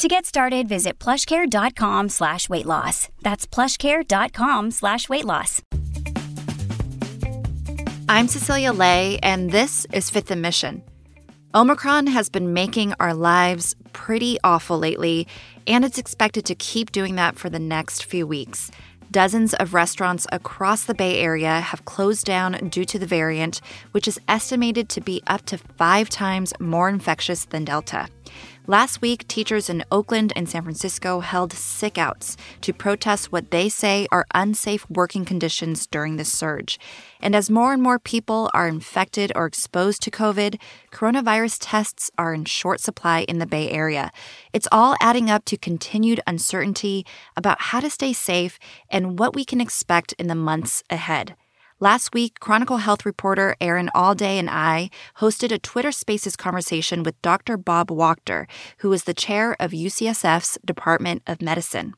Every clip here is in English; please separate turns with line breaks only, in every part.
To get started, visit plushcare.com slash weight loss. That's plushcare.com slash weight loss.
I'm Cecilia Lei, and this is Fifth and Mission. Omicron has been making our lives pretty awful lately, and it's expected to keep doing that for the next few weeks. Dozens of restaurants across the Bay Area have closed down due to the variant, which is estimated to be up to five times more infectious than Delta. Last week, teachers in Oakland and San Francisco held sick outs to protest what they say are unsafe working conditions during the surge. And as more and more people are infected or exposed to COVID, coronavirus tests are in short supply in the Bay Area. It's all adding up to continued uncertainty about how to stay safe and what we can expect in the months ahead. Last week, Chronicle Health reporter Erin Allday and I hosted a Twitter Spaces conversation with Dr. Bob Wachter, who is the chair of UCSF's Department of Medicine.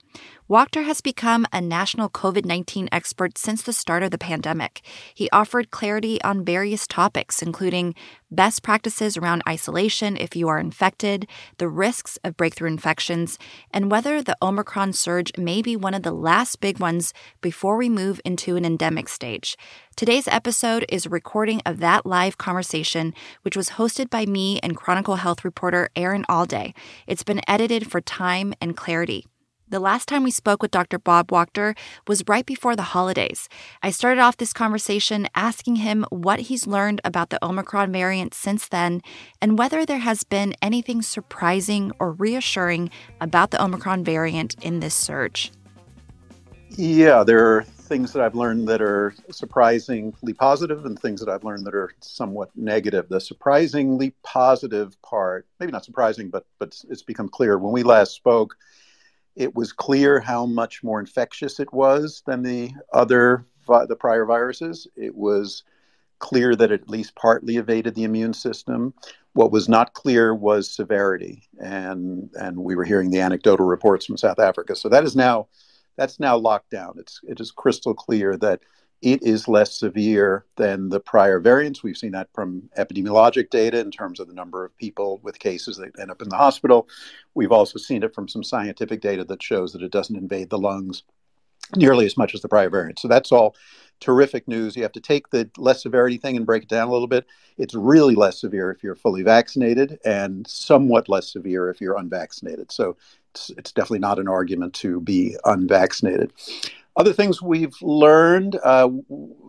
Wachter has become a national COVID 19 expert since the start of the pandemic. He offered clarity on various topics, including best practices around isolation if you are infected, the risks of breakthrough infections, and whether the Omicron surge may be one of the last big ones before we move into an endemic stage. Today's episode is a recording of that live conversation, which was hosted by me and Chronicle Health reporter Erin Allday. It's been edited for time and clarity. The last time we spoke with Dr. Bob Wachter was right before the holidays. I started off this conversation asking him what he's learned about the Omicron variant since then and whether there has been anything surprising or reassuring about the Omicron variant in this surge.
Yeah, there are things that I've learned that are surprisingly positive and things that I've learned that are somewhat negative. The surprisingly positive part, maybe not surprising, but but it's become clear when we last spoke it was clear how much more infectious it was than the other the prior viruses. It was clear that it at least partly evaded the immune system. What was not clear was severity, and and we were hearing the anecdotal reports from South Africa. So that is now that's now locked down. It's it is crystal clear that it is less severe than the prior variants. We've seen that from epidemiologic data in terms of the number of people with cases that end up in the hospital. We've also seen it from some scientific data that shows that it doesn't invade the lungs nearly as much as the prior variant. So that's all terrific news. You have to take the less severity thing and break it down a little bit. It's really less severe if you're fully vaccinated and somewhat less severe if you're unvaccinated. So it's, it's definitely not an argument to be unvaccinated. Other things we've learned: uh,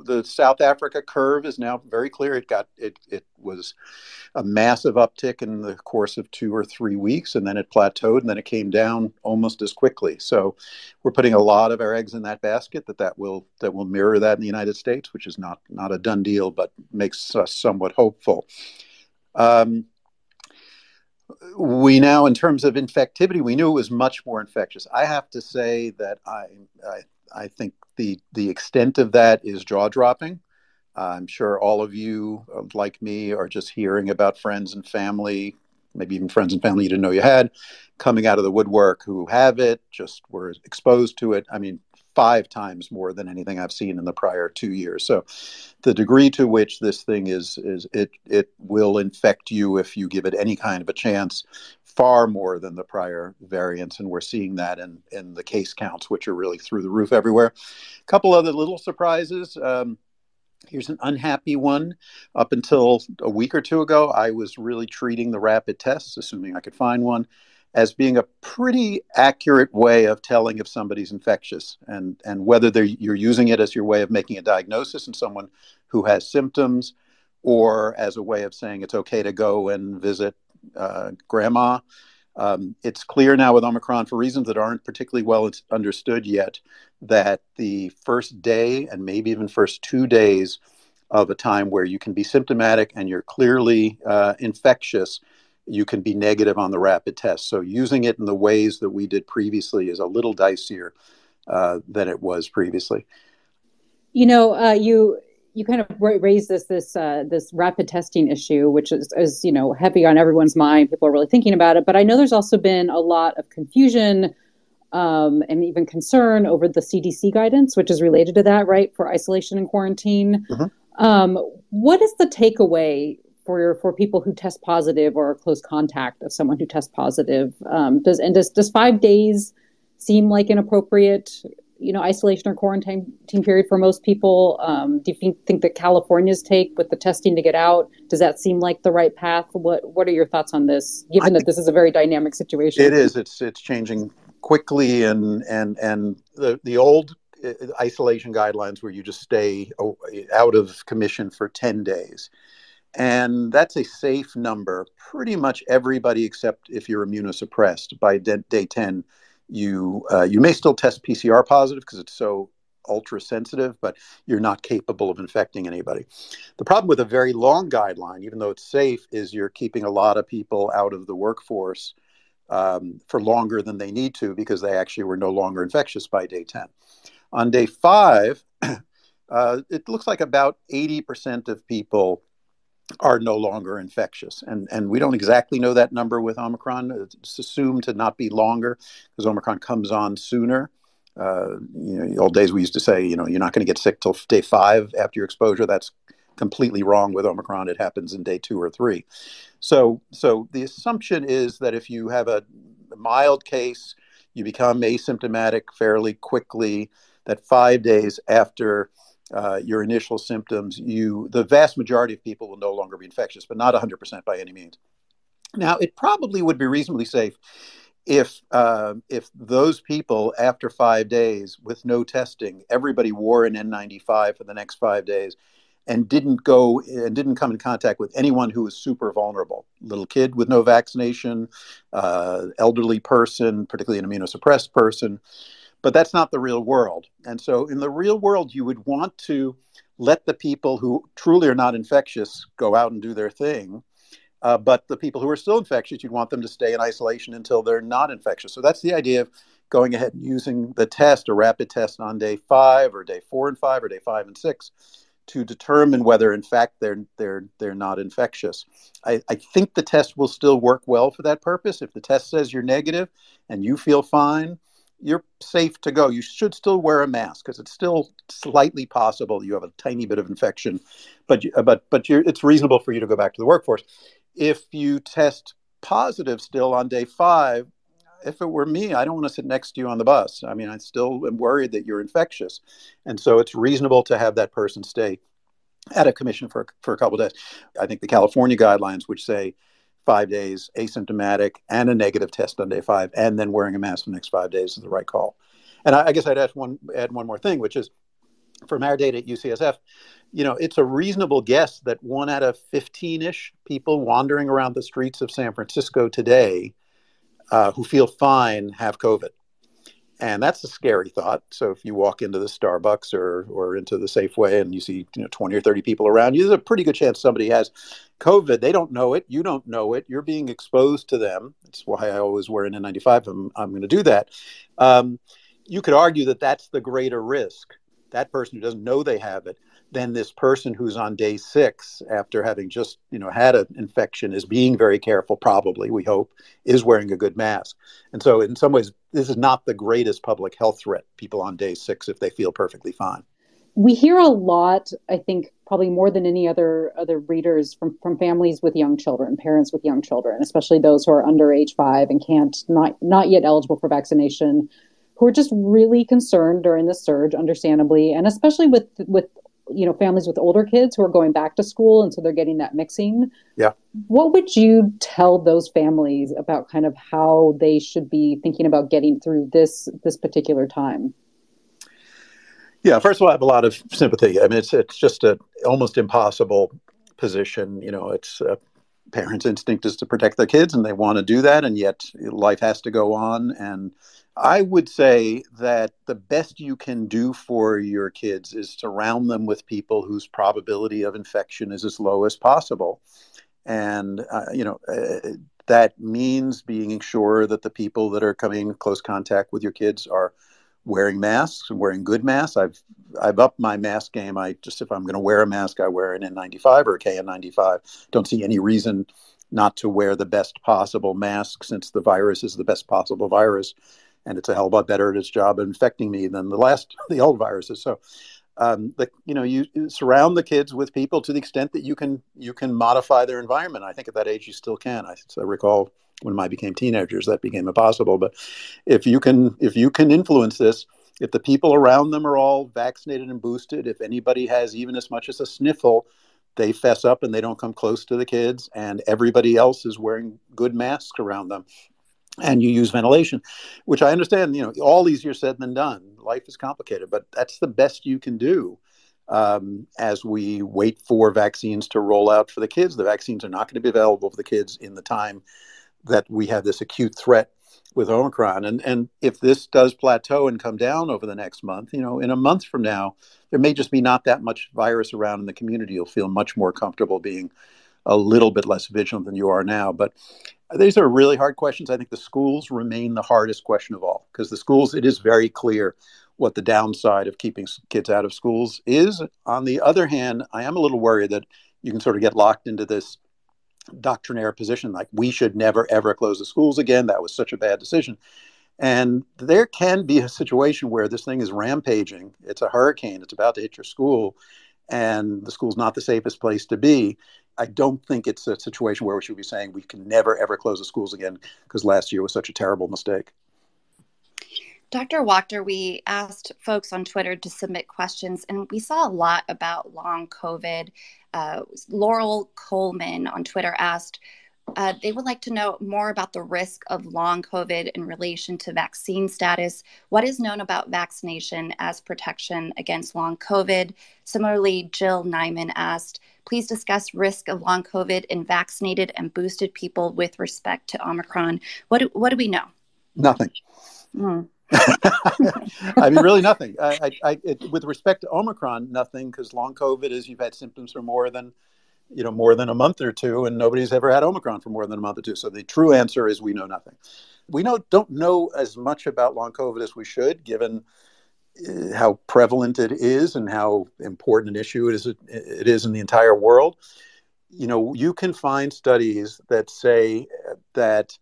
the South Africa curve is now very clear. It got it. It was a massive uptick in the course of two or three weeks, and then it plateaued, and then it came down almost as quickly. So, we're putting a lot of our eggs in that basket. That that will that will mirror that in the United States, which is not not a done deal, but makes us somewhat hopeful. Um, we now, in terms of infectivity, we knew it was much more infectious. I have to say that I, I I think the the extent of that is jaw dropping. I'm sure all of you, uh, like me, are just hearing about friends and family, maybe even friends and family you didn't know you had, coming out of the woodwork who have it, just were exposed to it. I mean, five times more than anything I've seen in the prior two years. So, the degree to which this thing is is it it will infect you if you give it any kind of a chance far more than the prior variants, and we're seeing that in in the case counts, which are really through the roof everywhere. A couple other little surprises. Um, here's an unhappy one. Up until a week or two ago, I was really treating the rapid tests, assuming I could find one, as being a pretty accurate way of telling if somebody's infectious and, and whether you're using it as your way of making a diagnosis in someone who has symptoms or as a way of saying it's okay to go and visit uh, grandma. Um, it's clear now with Omicron, for reasons that aren't particularly well understood yet, that the first day and maybe even first two days of a time where you can be symptomatic and you're clearly uh, infectious, you can be negative on the rapid test. So using it in the ways that we did previously is a little dicier uh, than it was previously.
You know, uh, you you kind of raised this this uh, this rapid testing issue, which is, is you know heavy on everyone's mind. People are really thinking about it, but I know there's also been a lot of confusion um, and even concern over the CDC guidance, which is related to that, right, for isolation and quarantine. Mm-hmm. Um, what is the takeaway for for people who test positive or close contact of someone who tests positive? Um, does and does does five days seem like an appropriate you know isolation or quarantine period for most people? Um, do you think, think that california's take with the testing to get out does that seem like the right path? What what are your thoughts on this given that this is a very dynamic situation?
It is. It's it's changing quickly and and and the the old uh, isolation guidelines where you just stay out of commission for 10 days and that's a safe number pretty much everybody except if you're immunosuppressed by day 10 you uh, you may still test PCR positive because it's so ultra sensitive, but you're not capable of infecting anybody. The problem with a very long guideline, even though it's safe, is you're keeping a lot of people out of the workforce um, for longer than they need to because they actually were no longer infectious by day 10. On day five, uh, it looks like about 80% of people are no longer infectious. And, and we don't exactly know that number with Omicron. It's assumed to not be longer because Omicron comes on sooner. Uh, you know, old days we used to say, you know, you're not going to get sick till day five after your exposure. That's completely wrong with Omicron. It happens in day two or three. So, so the assumption is that if you have a mild case, you become asymptomatic fairly quickly. That five days after uh, your initial symptoms, you the vast majority of people will no longer be infectious, but not 100% by any means. Now, it probably would be reasonably safe if uh, if those people after five days with no testing, everybody wore an N95 for the next five days, and didn't go and didn't come in contact with anyone who was super vulnerable, little kid with no vaccination, uh, elderly person, particularly an immunosuppressed person but that's not the real world. And so, in the real world, you would want to let the people who truly are not infectious go out and do their thing. Uh, but the people who are still infectious, you'd want them to stay in isolation until they're not infectious. So that's the idea of going ahead and using the test, a rapid test on day five or day four and five or day five and six to determine whether in fact they're they're they're not infectious. I, I think the test will still work well for that purpose. If the test says you're negative and you feel fine, you're safe to go. You should still wear a mask because it's still slightly possible you have a tiny bit of infection, but but but it's reasonable for you to go back to the workforce. If you test positive still on day five, if it were me, I don't want to sit next to you on the bus. I mean, I still am worried that you're infectious, and so it's reasonable to have that person stay at a commission for for a couple days. I think the California guidelines, which say five days asymptomatic and a negative test on day five, and then wearing a mask the next five days is the right call. And I, I guess I'd add one add one more thing, which is from our data at UCSF, you know, it's a reasonable guess that one out of 15 ish people wandering around the streets of San Francisco today uh, who feel fine have COVID and that's a scary thought. So if you walk into the Starbucks or or into the Safeway and you see you know 20 or 30 people around you, there's a pretty good chance somebody has COVID. They don't know it. You don't know it. You're being exposed to them. That's why I always wear an N95. I'm I'm going to do that. Um, you could argue that that's the greater risk. That person who doesn't know they have it then this person who's on day six after having just you know had an infection is being very careful probably we hope is wearing a good mask. And so in some ways this is not the greatest public health threat people on day six if they feel perfectly fine.
We hear a lot i think probably more than any other other readers from from families with young children parents with young children especially those who are under age five and can't not not yet eligible for vaccination who are just really concerned during the surge understandably and especially with with you know families with older kids who are going back to school and so they're getting that mixing.
Yeah.
What would you tell those families about kind of how they should be thinking about getting through this this particular time?
Yeah first of all i have a lot of sympathy. I mean it's it's just a almost impossible position you know it's a parents instinct is to protect their kids and they want to do that and yet life has to go on and I would say that the best you can do for your kids is surround them with people whose probability of infection is as low as possible. And, uh, you know, uh, that means being sure that the people that are coming in close contact with your kids are wearing masks and wearing good masks. I've I've upped my mask game. I just if I'm going to wear a mask, I wear an N95 or a KN95. Don't see any reason not to wear the best possible mask since the virus is the best possible virus, and it's a hell of a lot better at its job of infecting me than the last the old viruses. So. Um, the, you know, you surround the kids with people to the extent that you can you can modify their environment. I think at that age you still can. I, I recall when I became teenagers that became impossible. But if you can if you can influence this, if the people around them are all vaccinated and boosted, if anybody has even as much as a sniffle, they fess up and they don't come close to the kids, and everybody else is wearing good masks around them. And you use ventilation, which I understand, you know, all easier said than done. Life is complicated, but that's the best you can do um, as we wait for vaccines to roll out for the kids. The vaccines are not going to be available for the kids in the time that we have this acute threat with Omicron. And and if this does plateau and come down over the next month, you know, in a month from now, there may just be not that much virus around in the community. You'll feel much more comfortable being a little bit less vigilant than you are now. But these are really hard questions. I think the schools remain the hardest question of all because the schools, it is very clear what the downside of keeping kids out of schools is. On the other hand, I am a little worried that you can sort of get locked into this doctrinaire position like we should never ever close the schools again. That was such a bad decision. And there can be a situation where this thing is rampaging. It's a hurricane. It's about to hit your school and the school's not the safest place to be. I don't think it's a situation where we should be saying we can never ever close the schools again because last year was such a terrible mistake.
Dr. Wachter, we asked folks on Twitter to submit questions, and we saw a lot about long COVID uh, Laurel Coleman on Twitter asked, uh, they would like to know more about the risk of long COVID in relation to vaccine status. What is known about vaccination as protection against long COVID? Similarly, Jill Nyman asked, please discuss risk of long COVID in vaccinated and boosted people with respect to Omicron. What do, what do we know?
Nothing. Mm. I mean, really nothing. I, I, it, with respect to Omicron, nothing, because long COVID is you've had symptoms for more than, you know, more than a month or two, and nobody's ever had Omicron for more than a month or two. So the true answer is we know nothing. We know don't know as much about long COVID as we should, given uh, how prevalent it is and how important an issue it is. It is in the entire world. You know, you can find studies that say that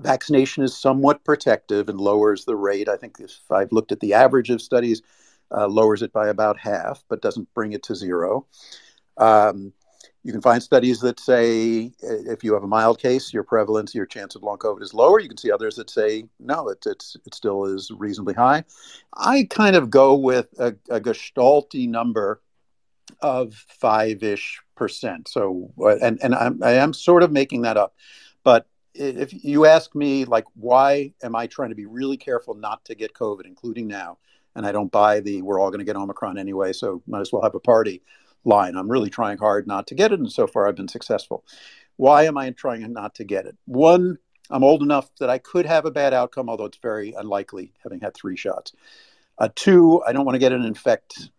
vaccination is somewhat protective and lowers the rate. I think if I've looked at the average of studies, uh, lowers it by about half, but doesn't bring it to zero. Um, you can find studies that say uh, if you have a mild case, your prevalence, your chance of long COVID is lower. You can see others that say no, it, it's it still is reasonably high. I kind of go with a, a gestalty number of five ish percent. So, uh, and and I'm, I am sort of making that up, but if you ask me like why am i trying to be really careful not to get covid including now and i don't buy the we're all going to get omicron anyway so might as well have a party line. I'm really trying hard not to get it and so far i've been successful. Why am i trying not to get it? One i'm old enough that i could have a bad outcome although it's very unlikely having had three shots. Uh, two i don't want to get it and infect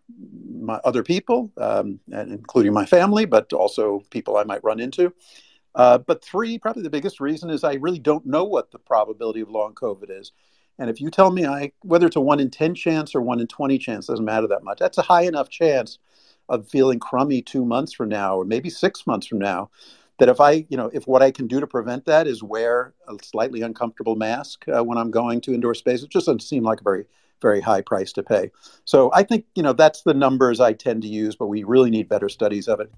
my other people um, including my family but also people i might run into uh, but three, probably the biggest reason is I really don't know what the probability of long COVID is. And if you tell me I whether it's a one in 10 chance or one in 20 chance, doesn't matter that much. That's a high enough chance of feeling crummy two months from now or maybe six months from now that if I, you know, if what I can do to prevent that is wear a slightly uncomfortable mask uh, when I'm going to indoor space, it just doesn't seem like a very, very high price to pay. So I think, you know, that's the numbers I tend to use, but we really need better studies of it.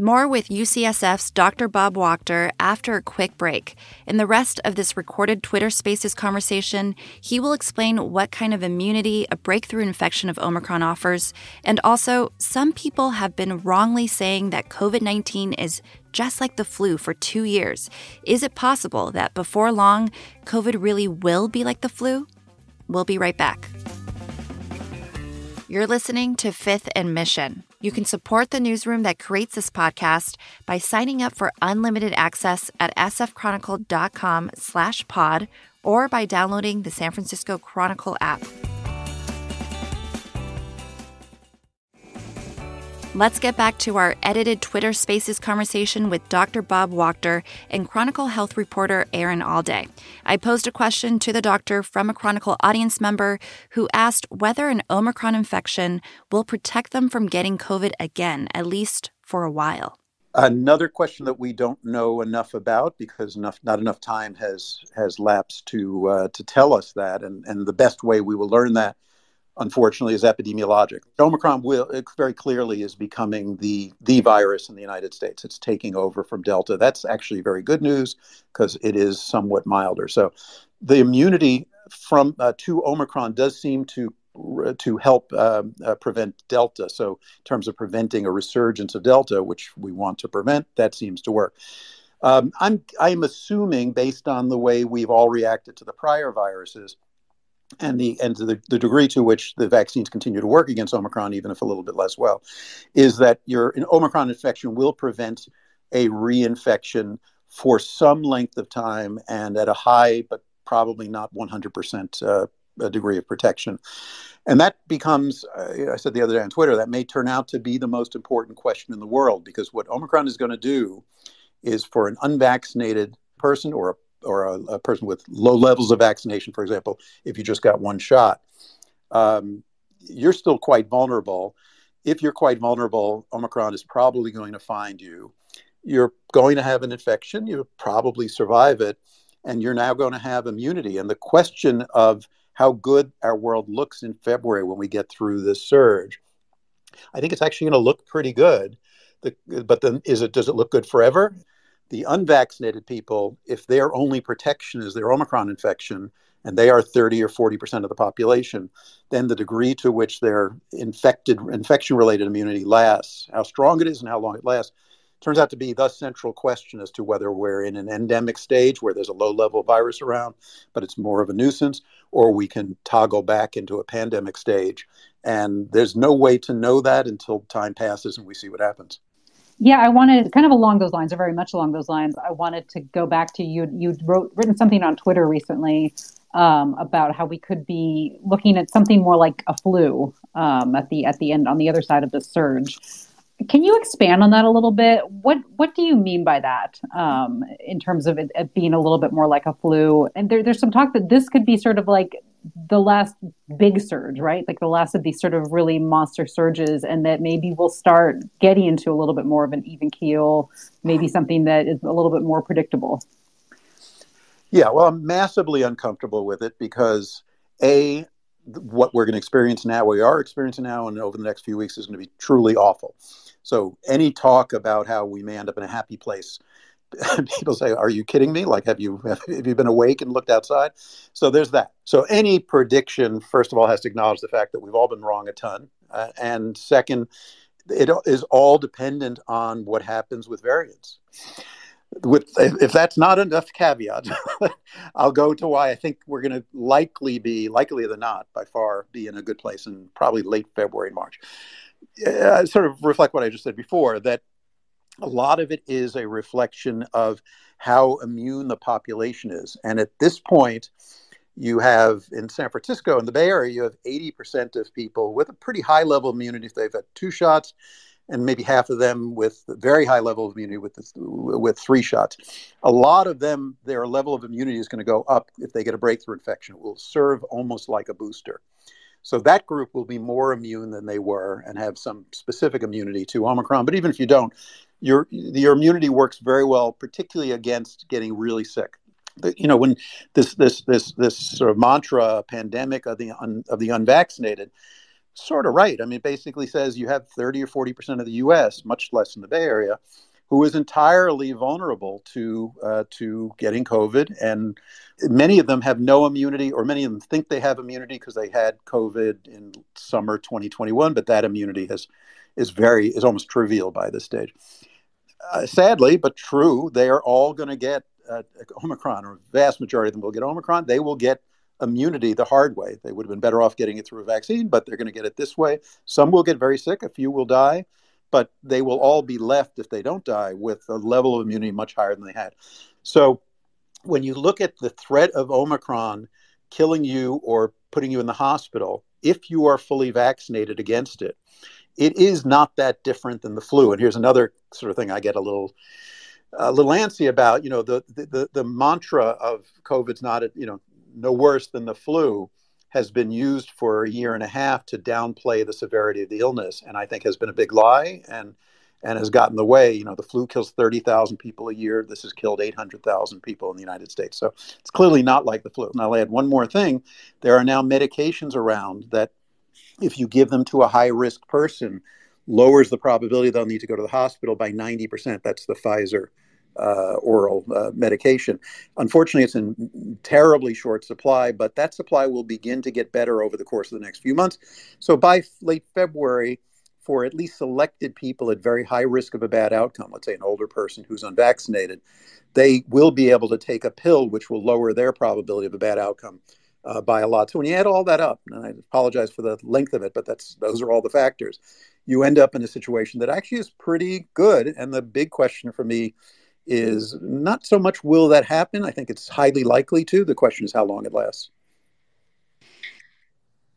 More with UCSF's Dr. Bob Wachter after a quick break. In the rest of this recorded Twitter Spaces conversation, he will explain what kind of immunity a breakthrough infection of Omicron offers. And also, some people have been wrongly saying that COVID 19 is just like the flu for two years. Is it possible that before long, COVID really will be like the flu? We'll be right back. You're listening to Fifth and Mission. You can support the newsroom that creates this podcast by signing up for unlimited access at sfchronicle.com slash pod or by downloading the San Francisco Chronicle app. Let's get back to our edited Twitter Spaces conversation with Dr. Bob Wachter and Chronicle Health reporter Erin Allday. I posed a question to the doctor from a Chronicle audience member who asked whether an Omicron infection will protect them from getting COVID again, at least for a while.
Another question that we don't know enough about because enough, not enough time has has lapsed to uh, to tell us that, and and the best way we will learn that unfortunately, is epidemiologic. Omicron will very clearly is becoming the the virus in the United States. It's taking over from Delta. That's actually very good news because it is somewhat milder. So, the immunity from uh, to Omicron does seem to to help uh, uh, prevent Delta. So, in terms of preventing a resurgence of Delta, which we want to prevent, that seems to work. Um, I'm I'm assuming, based on the way we've all reacted to the prior viruses, and the and the, the degree to which the vaccines continue to work against Omicron, even if a little bit less well, is that your an Omicron infection will prevent a reinfection for some length of time and at a high but probably not 100% uh, degree of protection. And that becomes, uh, I said the other day on Twitter, that may turn out to be the most important question in the world because what Omicron is going to do is for an unvaccinated person or a or a, a, person with low levels of vaccination, for example, if you just got one shot, um, you're still quite vulnerable. If you're quite vulnerable, Omicron is probably going to find you. You're going to have an infection. You'll probably survive it. And you're now going to have immunity. And the question of how good our world looks in February when we get through this surge, I think it's actually going to look pretty good. The, but then, is it? Does it look good forever? The unvaccinated people, if their only protection is their Omicron infection, and they are 30 or 40 percent of the population, then the degree to which their infected infection related immunity lasts, how strong it is and how long it lasts, turns out to be the central question as to whether we're in an endemic stage where there's a low level virus around, but it's more of a nuisance, or we can toggle back into a pandemic stage. And there's no way to know that until time passes and we see what happens.
Yeah, I wanted kind of along those lines, or very much along those lines. I wanted to go back to you. You wrote written something on Twitter recently um, about how we could be looking at something more like a flu um, at the at the end on the other side of the surge. Can you expand on that a little bit? What what do you mean by that um, in terms of it, it, being a little bit more like a flu? And there, there's some talk that this could be sort of like the last big surge, right? Like the last of these sort of really monster surges, and that maybe we'll start getting into a little bit more of an even keel, maybe something that is a little bit more predictable.
Yeah, well, I'm massively uncomfortable with it because a what we're going to experience now, we are experiencing now, and over the next few weeks is going to be truly awful. So, any talk about how we may end up in a happy place people say, "Are you kidding me? Like, have you have you been awake and looked outside?" So there's that. So any prediction, first of all, has to acknowledge the fact that we've all been wrong a ton, uh, and second, it is all dependent on what happens with variants. With if that's not enough caveat, I'll go to why I think we're going to likely be, likely than not, by far, be in a good place in probably late February, March. Uh, sort of reflect what I just said before that a lot of it is a reflection of how immune the population is. And at this point, you have in San Francisco, in the Bay Area, you have 80% of people with a pretty high level of immunity if they've had two shots, and maybe half of them with very high level of immunity with, with three shots. A lot of them, their level of immunity is going to go up if they get a breakthrough infection. It will serve almost like a booster. So that group will be more immune than they were and have some specific immunity to Omicron. But even if you don't, your your immunity works very well, particularly against getting really sick. You know, when this this this this sort of mantra pandemic of the un, of the unvaccinated, sort of right. I mean, basically says you have thirty or forty percent of the U.S., much less in the Bay Area, who is entirely vulnerable to uh, to getting COVID, and many of them have no immunity, or many of them think they have immunity because they had COVID in summer 2021, but that immunity has is very is almost trivial by this stage uh, sadly but true, they are all going to get uh, Omicron, or vast majority of them will get Omicron. They will get immunity the hard way. They would have been better off getting it through a vaccine, but they're going to get it this way. Some will get very sick, a few will die, but they will all be left, if they don't die, with a level of immunity much higher than they had. So when you look at the threat of Omicron killing you or putting you in the hospital, if you are fully vaccinated against it, it is not that different than the flu. And here's another sort of thing I get a little a little antsy about. You know, the the the mantra of COVID's not you know no worse than the flu has been used for a year and a half to downplay the severity of the illness, and I think has been a big lie and and has gotten the way. You know, the flu kills 30,000 people a year. This has killed 800,000 people in the United States. So it's clearly not like the flu. And I'll add one more thing. There are now medications around that, if you give them to a high risk person, lowers the probability they'll need to go to the hospital by 90%. That's the Pfizer uh, oral uh, medication. Unfortunately, it's in terribly short supply, but that supply will begin to get better over the course of the next few months. So by late February, for at least selected people at very high risk of a bad outcome, let's say an older person who's unvaccinated, they will be able to take a pill which will lower their probability of a bad outcome uh, by a lot. So when you add all that up, and I apologize for the length of it, but that's those are all the factors. You end up in a situation that actually is pretty good. And the big question for me is not so much will that happen. I think it's highly likely to. The question is how long it lasts.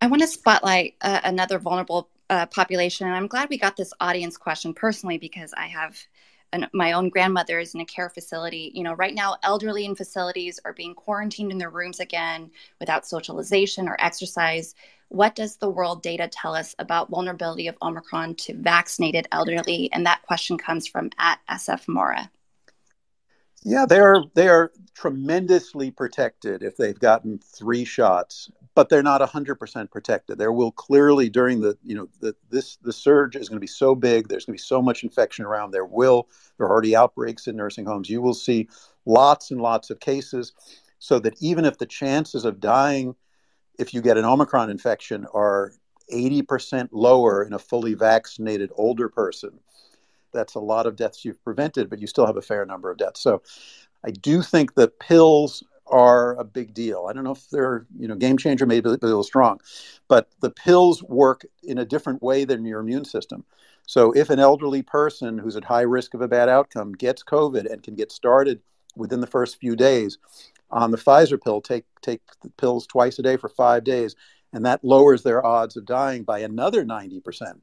I want to spotlight uh, another vulnerable uh, population, and I'm glad we got this audience question personally because I have an, my own grandmother is in a care facility. You know, right now, elderly in facilities are being quarantined in their rooms again without socialization or exercise. What does the world data tell us about vulnerability of Omicron to vaccinated elderly? And that question comes from at SF Mora.
Yeah, they are they are tremendously protected if they've gotten three shots, but they're not 100% protected. There will clearly during the you know the, this the surge is going to be so big. There's going to be so much infection around. There will there are already outbreaks in nursing homes. You will see lots and lots of cases, so that even if the chances of dying if you get an Omicron infection are 80% lower in a fully vaccinated older person that's a lot of deaths you've prevented, but you still have a fair number of deaths. So I do think the pills are a big deal. I don't know if they're, you know, game changer, maybe a little strong, but the pills work in a different way than your immune system. So if an elderly person who's at high risk of a bad outcome gets COVID and can get started within the first few days on the Pfizer pill, take take the pills twice a day for five days, and that lowers their odds of dying by another 90%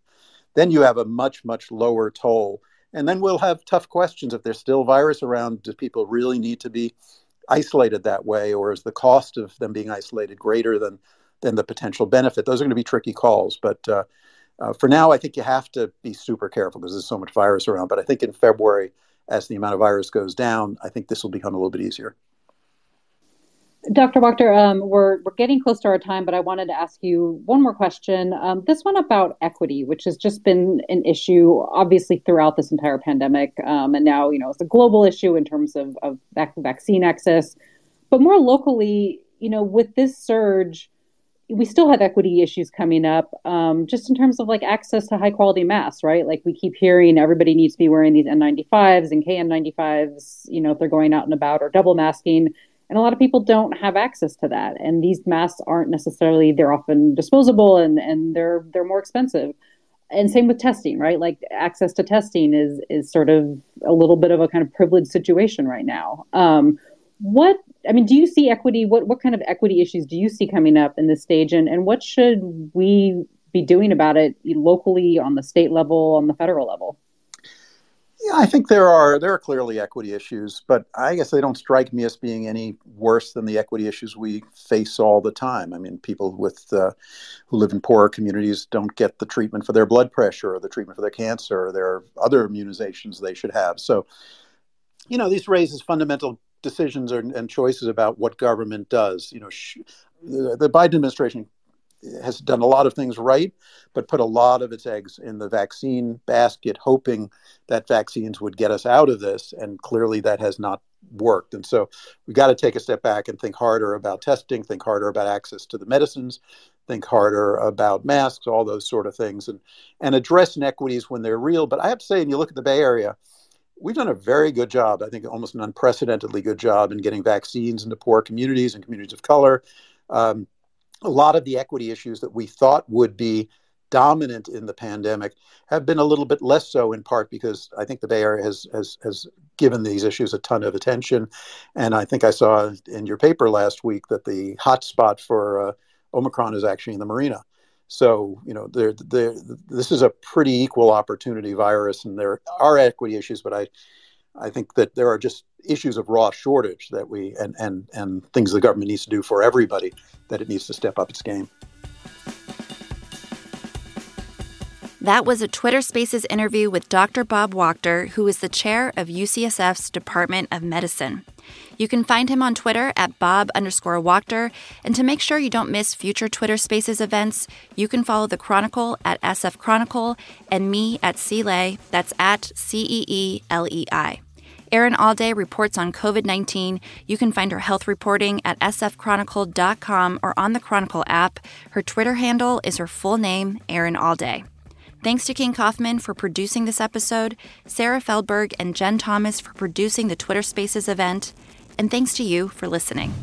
then you have a much, much lower toll. And then we'll have tough questions if there's still virus around. Do people really need to be isolated that way, or is the cost of them being isolated greater than than the potential benefit? Those are going to be tricky calls. But uh, uh, for now, I think you have to be super careful because there's so much virus around. But I think in February, as the amount of virus goes down, I think this will become a little bit easier.
Dr. Wachter, um, we're we're getting close to our time, but I wanted to ask you one more question. Um, this one about equity, which has just been an issue, obviously throughout this entire pandemic, um, and now you know it's a global issue in terms of of vaccine access, but more locally, you know, with this surge, we still have equity issues coming up, um, just in terms of like access to high quality masks, right? Like we keep hearing everybody needs to be wearing these N95s and KN95s, you know, if they're going out and about or double masking and a lot of people don't have access to that. And these masks aren't necessarily they're often disposable and and they're they're more expensive. And same with testing, right? Like access to testing is is sort of a little bit of a kind of privileged situation right now. Um, what I mean, do you see equity? What what kind of equity issues do you see coming up in this stage, and and what should we be doing about it locally, on the state level, on the federal level?
Yeah, I think there are there are clearly equity issues, but I guess they don't strike me as being any worse than the equity issues we face all the time. I mean, people with uh, who live in poorer communities don't get the treatment for their blood pressure or the treatment for their cancer or their other immunizations they should have. So, you know, these raises fundamental decisions or, and choices about what government does. You know, sh- the, the Biden administration has done a lot of things right, but put a lot of its eggs in the vaccine basket, hoping that vaccines would get us out of this. And clearly that has not worked. And so we've got to take a step back and think harder about testing, think harder about access to the medicines, think harder about masks, all those sort of things, and, and address inequities when they're real. But I have to say, when you look at the Bay Area, we've done a very good job, I think almost an unprecedentedly good job in getting vaccines into poor communities and communities of color. Um, a lot of the equity issues that we thought would be dominant in the pandemic have been a little bit less so in part because I think the Bay Area has has has given these issues a ton of attention. And I think I saw in your paper last week that the hotspot for uh, Omicron is actually in the marina. So, you know, this is a pretty equal opportunity virus, and there are equity issues, but I, I think that there are just issues of raw shortage that we and and and things the government needs to do for everybody that it needs to step up its game.
That was a Twitter Spaces interview with Dr. Bob Wachter, who is the chair of UCSF's Department of Medicine. You can find him on Twitter at Bob underscore Wachter. And to make sure you don't miss future Twitter Spaces events, you can follow the Chronicle at SF Chronicle and me at CeeLei. That's at C E E L E I. Erin Allday reports on COVID 19. You can find her health reporting at sfchronicle.com or on the Chronicle app. Her Twitter handle is her full name, Erin Allday. Thanks to King Kaufman for producing this episode, Sarah Feldberg and Jen Thomas for producing the Twitter Spaces event, and thanks to you for listening.